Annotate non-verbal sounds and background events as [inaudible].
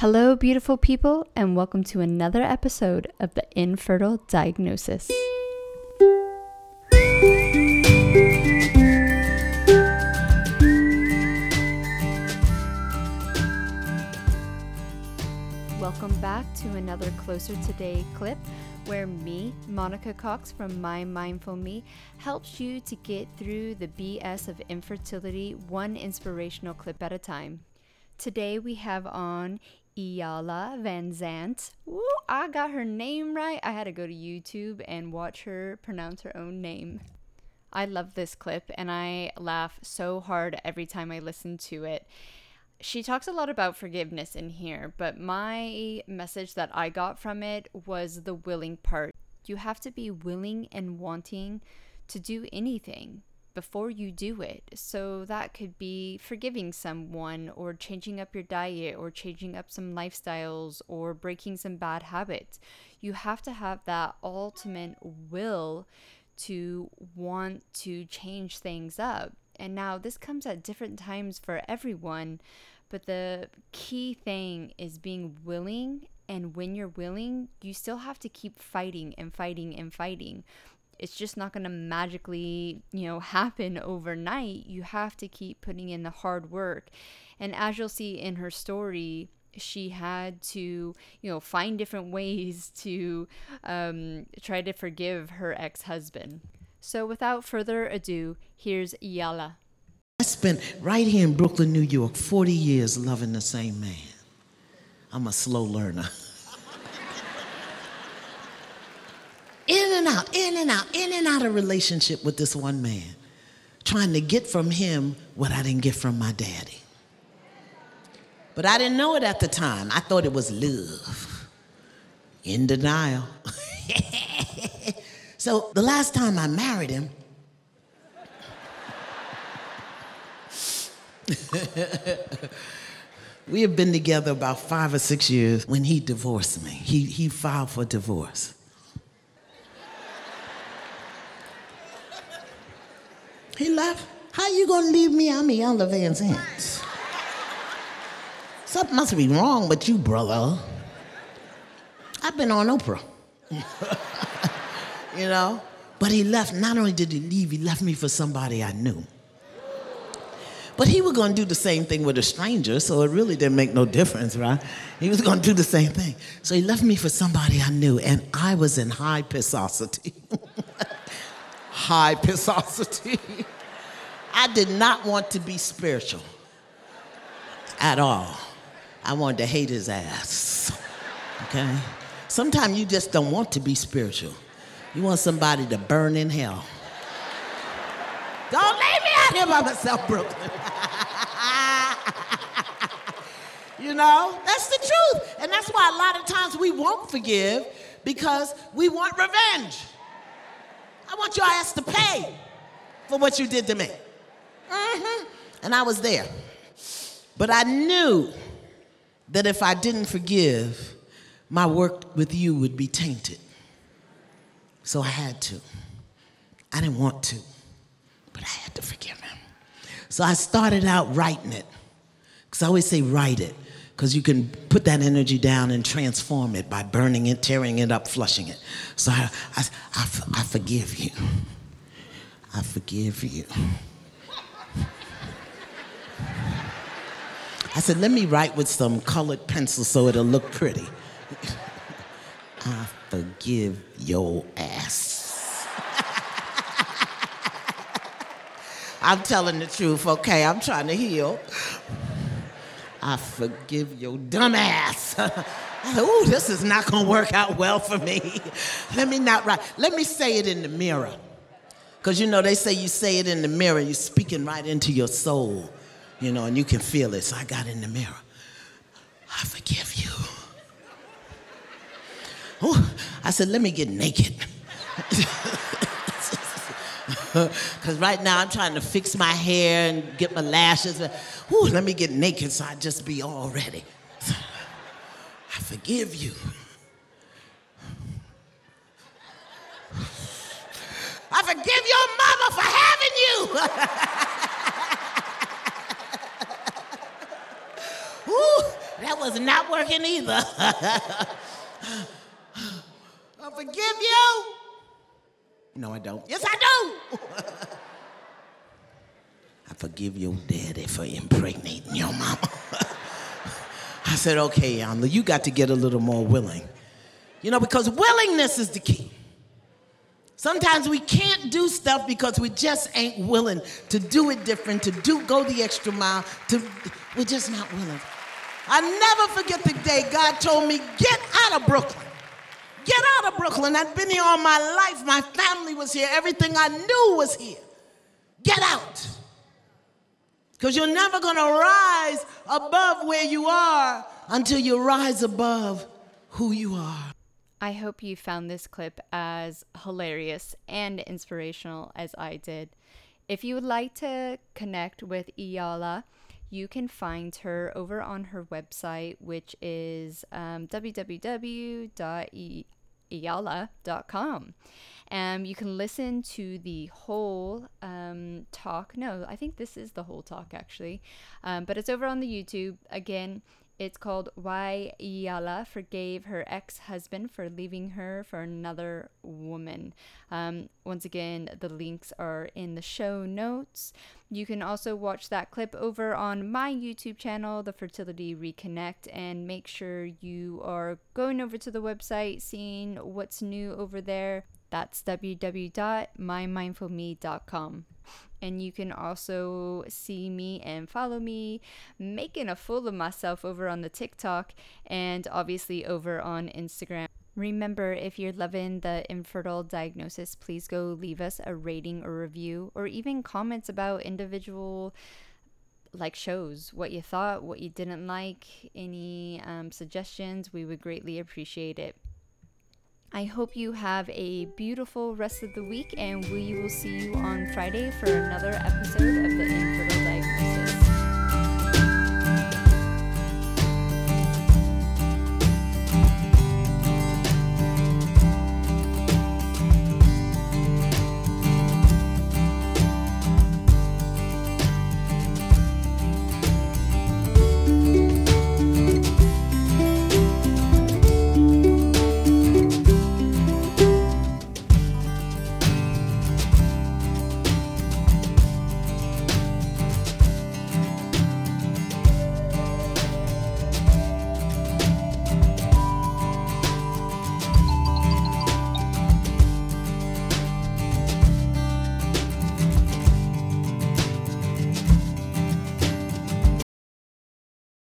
Hello, beautiful people, and welcome to another episode of the Infertile Diagnosis. Welcome back to another Closer Today clip where me, Monica Cox from My Mindful Me, helps you to get through the BS of infertility one inspirational clip at a time. Today we have on Iyanla Vanzant. Ooh, I got her name right. I had to go to YouTube and watch her pronounce her own name. I love this clip and I laugh so hard every time I listen to it. She talks a lot about forgiveness in here, but my message that I got from it was the willing part. You have to be willing and wanting to do anything before you do it. So that could be forgiving someone or changing up your diet or changing up some lifestyles or breaking some bad habits. You have to have that ultimate will to want to change things up. And now this comes at different times for everyone, but the key thing is being willing and when you're willing, you still have to keep fighting and fighting and fighting it's just not going to magically, you know, happen overnight. You have to keep putting in the hard work. And as you'll see in her story, she had to, you know, find different [laughs] ways to um, try to forgive her ex husband. So without further ado, here's Iyanla. I spent right here in Brooklyn, New York, 40 years loving the same man. I'm a slow learner. [laughs] in and out, in and out, in and out of relationship with this one man, trying to get from him what I didn't get from my daddy. But I didn't know it at the time. I thought it was love. In denial. [laughs] so the last time I married him, [laughs] we have been together about five or six years when he divorced me. He, he filed for divorce. He left. How you gonna leave me? I'm Iyanla Vanzant. Something must be wrong with you, brother. I've been on Oprah. [laughs] you know? But he left, not only did he leave, he left me for somebody I knew. But he was gonna do the same thing with a stranger, so it really didn't make no difference, right? He was gonna do the same thing. So he left me for somebody I knew, and I was in high [laughs] pissosity. High [laughs] pissosity. I did not want to be spiritual at all. I wanted to hate his ass. Okay? Sometimes you just don't want to be spiritual. You want somebody to burn in hell. Don't leave me out here by myself, Brooklyn. [laughs] you know, that's the truth. And that's why a lot of times we won't forgive because we want revenge. I want your ass to pay for what you did to me. Mm-hmm. And I was there. But I knew that if I didn't forgive, my work with you would be tainted. So I had to. I didn't want to, but I had to forgive him. So I started out writing it. Because I always say write it, because you can put that energy down and transform it by burning it, tearing it up, flushing it. So I, I, I, I forgive you. I forgive you. I said, let me write with some colored pencil so it'll look pretty. [laughs] I forgive your ass. [laughs] I'm telling the truth, okay? I'm trying to heal. I forgive your dumb ass. [laughs] Ooh, this is not gonna work out well for me. [laughs] Let me not write. Let me say it in the mirror. Because you know, they say you say it in the mirror, you're speaking right into your soul, you know, and you can feel it. So I got in the mirror. I forgive you. [laughs] Oh, I said, let me get naked. Because right now I'm trying to fix my hair and get my lashes. Let me get naked so I just be all ready. [sighs] I forgive you. I forgive your mama for having you. [laughs] Ooh, That was not working either. [laughs] I forgive you. No, I don't. Yes, I do. [laughs] Forgive your daddy for impregnating your mama. [laughs] I said, okay, Iyanla, you got to get a little more willing. You know, because willingness is the key. Sometimes we can't do stuff because we just ain't willing to do it different, to do go the extra mile. To we're just not willing. I never forget the day God told me, get out of Brooklyn. Get out of Brooklyn. I'd been here all my life. My family was here. Everything I knew was here. Get out. Because you're never going to rise above where you are until you rise above who you are. I hope you found this clip as hilarious and inspirational as I did. If you would like to connect with Iyanla, you can find her over on her website, which is um. Um, you can listen to the whole um, talk. No, I think this is the whole talk actually, um, but it's over on the YouTube. Again, it's called Why Yala Forgave Her Ex Husband for Leaving Her for Another Woman. Um, once again, the links are in the show notes. You can also watch that clip over on my YouTube channel, The Fertility Reconnect, and make sure you are going over to the website, seeing what's new over there. That's www.mymindfulme.com. And you can also see me and follow me making a fool of myself over on the TikTok and obviously over on Instagram. Remember, if you're loving the infertile diagnosis, please go leave us a rating or review or even comments about individual like shows what you thought what you didn't like any um, suggestions we would greatly appreciate it I hope you have a beautiful rest of the week, and we will see you on Friday for another episode of the Infertile Diagnosis.